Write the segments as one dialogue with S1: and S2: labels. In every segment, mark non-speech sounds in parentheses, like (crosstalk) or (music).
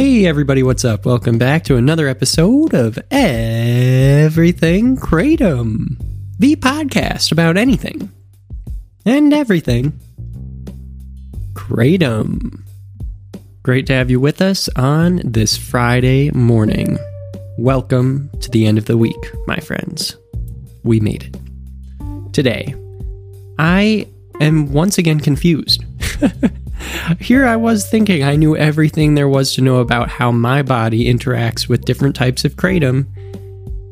S1: Hey everybody, what's up? Welcome back to another episode of Everything Kratom, the podcast about anything and everything Kratom. Great to have you with us on this Friday morning. Welcome to the end of the week, my friends. We made it. Today, I am once again confused. (laughs) Here I was thinking I knew everything there was to know about how my body interacts with different types of kratom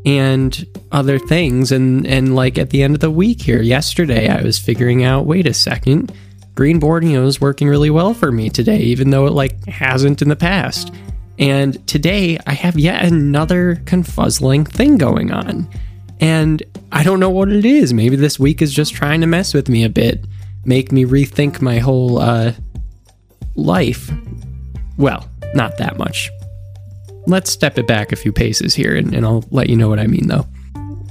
S1: and other things. And and like at the end of the week here yesterday I was figuring out wait a second green borneo is working really well for me today even though it like hasn't in the past. And today I have yet another confuzzling thing going on. And I don't know what it is. Maybe this week is just trying to mess with me a bit make me rethink my whole uh life. Well, not that much. Let's step it back a few paces here and, and, I'll let you know what I mean though.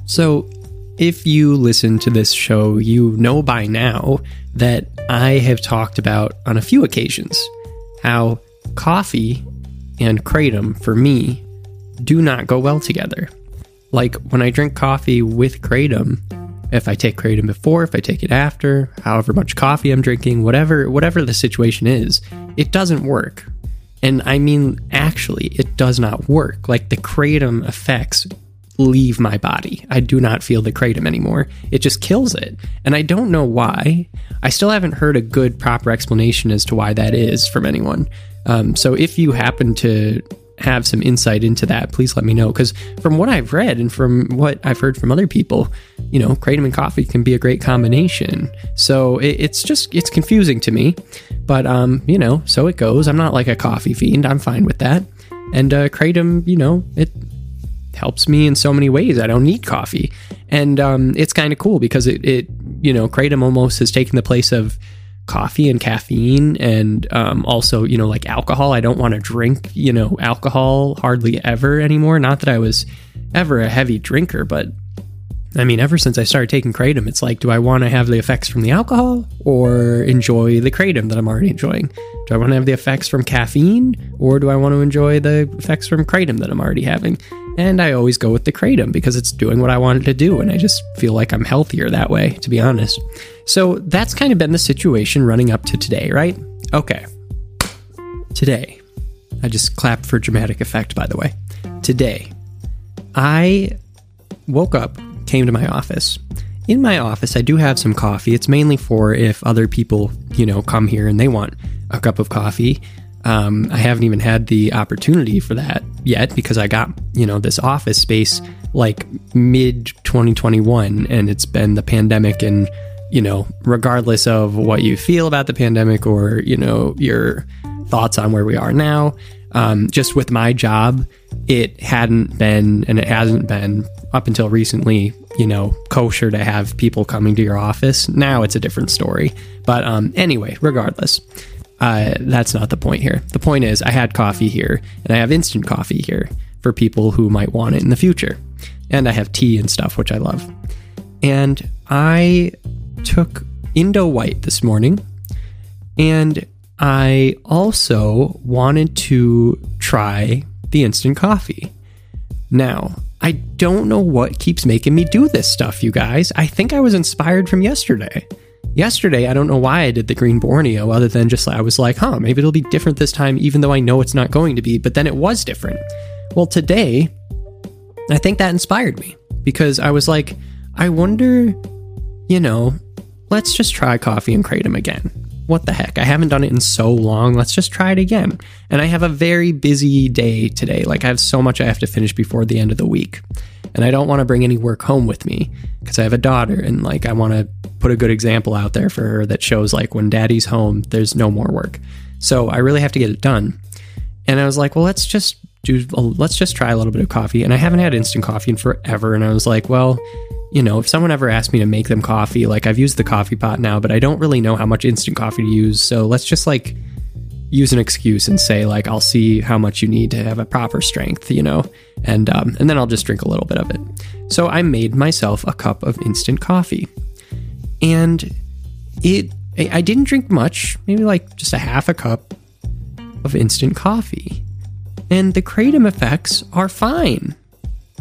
S1: So, if you listen to this show, you know by now that I have talked about on a few occasions how coffee and kratom for me do not go well together. Like when I drink coffee with kratom, if I take kratom before, if I take it after, however much coffee I'm drinking, whatever whatever the situation is, it doesn't work. And I mean actually, it does not work. Like the kratom effects leave my body. I do not feel the kratom anymore. It just kills it. And I don't know why. I still haven't heard a good proper explanation as to why that is from anyone. Um, so if you happen to have some insight into that, please let me know. Because from what I've read and from what I've heard from other people, you know, kratom and coffee can be a great combination. So it, it's just it's confusing to me, but um, you know, so it goes. I'm not like a coffee fiend. I'm fine with that. And uh, kratom, you know, it helps me in so many ways. I don't need coffee, and um, it's kind of cool because it, it, you know, kratom almost has taken the place of coffee and caffeine and um, also you know like alcohol. I don't want to drink you know alcohol hardly ever anymore. Not that i was ever a heavy drinker but i mean ever since i started taking kratom it's like do i want to have the effects from the alcohol or enjoy the kratom that i'm already enjoying? Do i want to have the effects from caffeine or do i want to enjoy the effects from kratom that i'm already having and I always go with the Kratom because it's doing what I wanted to do. And I just feel like I'm healthier that way, to be honest. So that's kind of been the situation running up to today, right? Okay. Today, I just clapped for dramatic effect, by the way. Today, I woke up, came to my office. In my office, I do have some coffee. It's mainly for if other people, you know, come here and they want a cup of coffee. Um, I haven't even had the opportunity for that yet because I got, you know, this office space like mid 2021 and it's been the pandemic and, you know, regardless of what you feel about the pandemic or, you know, your thoughts on where we are now, um, just with my job, it hadn't been and it hasn't been up until recently, you know, kosher to have people coming to your office. Now it's a different story. But um, anyway, regardless, uh, that's not the point here. The point is, I had coffee here, and I have instant coffee here for people who might want it in the future. And I have tea and stuff, which I love. And I took Indo White this morning, and I also wanted to try the instant coffee. Now, I don't know what keeps making me do this stuff, you guys. I think I was inspired from yesterday yesterday, I don't know why I did the green Borneo other than just I was like, huh, maybe it'll be different this time, even though I know it's not going to be. But then it was different. Well, today, I think that inspired me because I was like, I wonder, you know, let's just try coffee and kratom again. What the heck? I haven't done it in so long. Let's just try it again. And I have a very busy day today. Like, I have so much I have to finish before the end of the week. And I don't want to bring any work home with me because I have a daughter and like I want to put a good example out there for her that shows like when daddy's home, there's no more work. So I really have to get it done. And I was like, well, let's just do, let's just try a little bit of coffee. And I haven't had instant coffee in forever. And I was like, well, you know, if someone ever asked me to make them coffee, like I've used the coffee pot now, but I don't really know how much instant coffee to use. So let's just like use an excuse and say like I'll see how much you need to have a proper strength, you know, and um, and then I'll just drink a little bit of it. So I made myself a cup of instant coffee, and it I didn't drink much, maybe like just a half a cup of instant coffee, and the kratom effects are fine.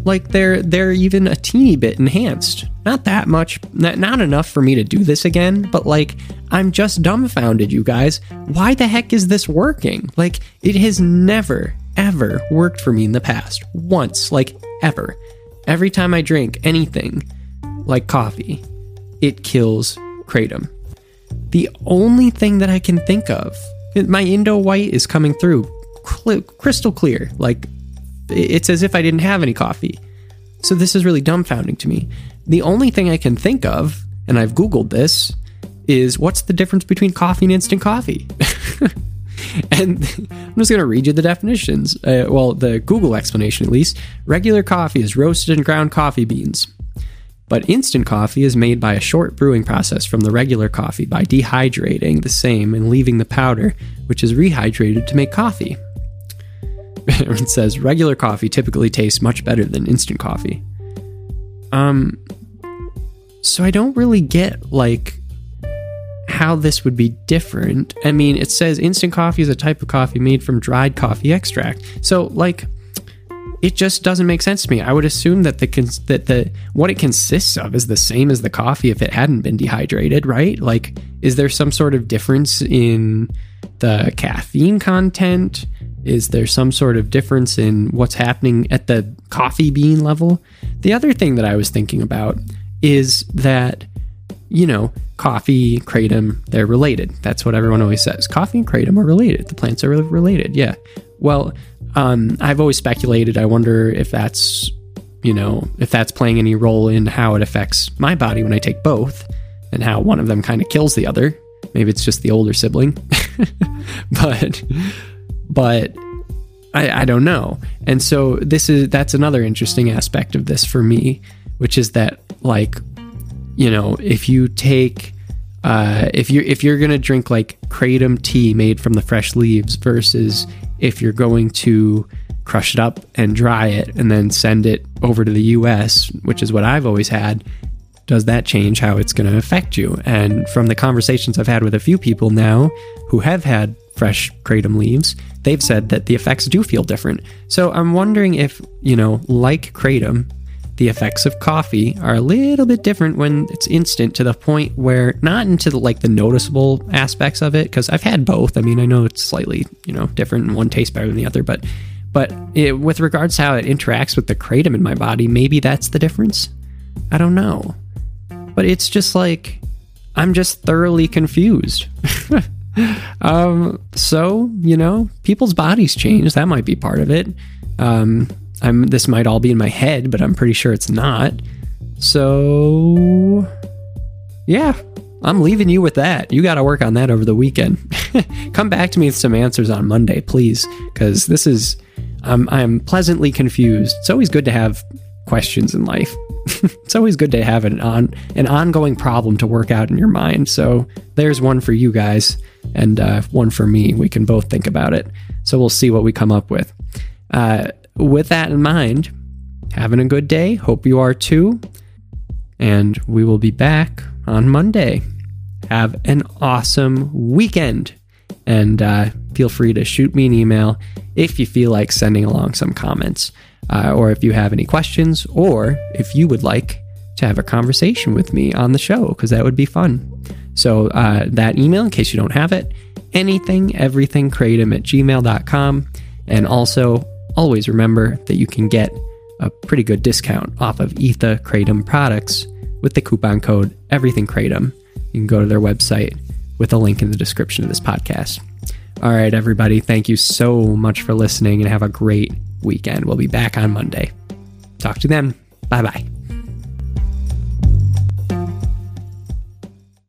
S1: Like they're they're even a teeny bit enhanced. Not that much, not, not enough for me to do this again, but like I'm just dumbfounded, you guys. Why the heck is this working? Like it has never ever worked for me in the past. Once, like ever. Every time I drink anything like coffee, it kills kratom. The only thing that I can think of, my Indo White is coming through crystal clear. Like it's as if I didn't have any coffee. So this is really dumbfounding to me. The only thing I can think of, and I've Googled this, is what's the difference between coffee and instant coffee? (laughs) and (laughs) I'm just going to read you the definitions. Uh, well, the Google explanation at least. Regular coffee is roasted and ground coffee beans. But instant coffee is made by a short brewing process from the regular coffee by dehydrating the same and leaving the powder, which is rehydrated to make coffee. (laughs) it says regular coffee typically tastes much better than instant coffee. Um, so I don't really get like how this would be different. I mean, it says instant coffee is a type of coffee made from dried coffee extract. So like it just doesn't make sense to me. I would assume that the cons- that the what it consists of is the same as the coffee if it hadn't been dehydrated, right? Like is there some sort of difference in the caffeine content? Is there some sort of difference in what's happening at the coffee bean level? The other thing that I was thinking about is that, you know, coffee, kratom, they're related. That's what everyone always says. Coffee and kratom are related. The plants are related. Yeah. Well, um, I've always speculated. I wonder if that's, you know, if that's playing any role in how it affects my body when I take both and how one of them kind of kills the other. Maybe it's just the older sibling. (laughs) but but I, I don't know. And so this is that's another interesting aspect of this for me, which is that like, you know, if you take uh, if you're if you're gonna drink like kratom tea made from the fresh leaves versus if you're going to crush it up and dry it and then send it over to the US, which is what I've always had, does that change how it's going to affect you? And from the conversations I've had with a few people now who have had fresh kratom leaves, they've said that the effects do feel different. So I'm wondering if, you know, like kratom, the effects of coffee are a little bit different when it's instant to the point where not into the, like the noticeable aspects of it because I've had both. I mean, I know it's slightly, you know, different and one tastes better than the other, but but it, with regards to how it interacts with the kratom in my body, maybe that's the difference. I don't know. But it's just like I'm just thoroughly confused. (laughs) (laughs) um, so you know, people's bodies change. That might be part of it. Um, I'm. This might all be in my head, but I'm pretty sure it's not. So, yeah, I'm leaving you with that. You got to work on that over the weekend. (laughs) Come back to me with some answers on Monday, please, because this is. I'm. I'm pleasantly confused. It's always good to have questions in life. (laughs) it's always good to have an on an ongoing problem to work out in your mind. So there's one for you guys and uh, one for me. We can both think about it. So we'll see what we come up with. Uh, with that in mind, having a good day. Hope you are too. And we will be back on Monday. Have an awesome weekend. And uh, feel free to shoot me an email if you feel like sending along some comments uh, or if you have any questions, or if you would like to have a conversation with me on the show, because that would be fun. So, uh, that email, in case you don't have it, anything, everything, kratom at gmail.com. And also, always remember that you can get a pretty good discount off of Etha Kratom products with the coupon code Everything Kratom. You can go to their website with a link in the description of this podcast. All right, everybody, thank you so much for listening and have a great weekend. We'll be back on Monday. Talk to you then. Bye bye.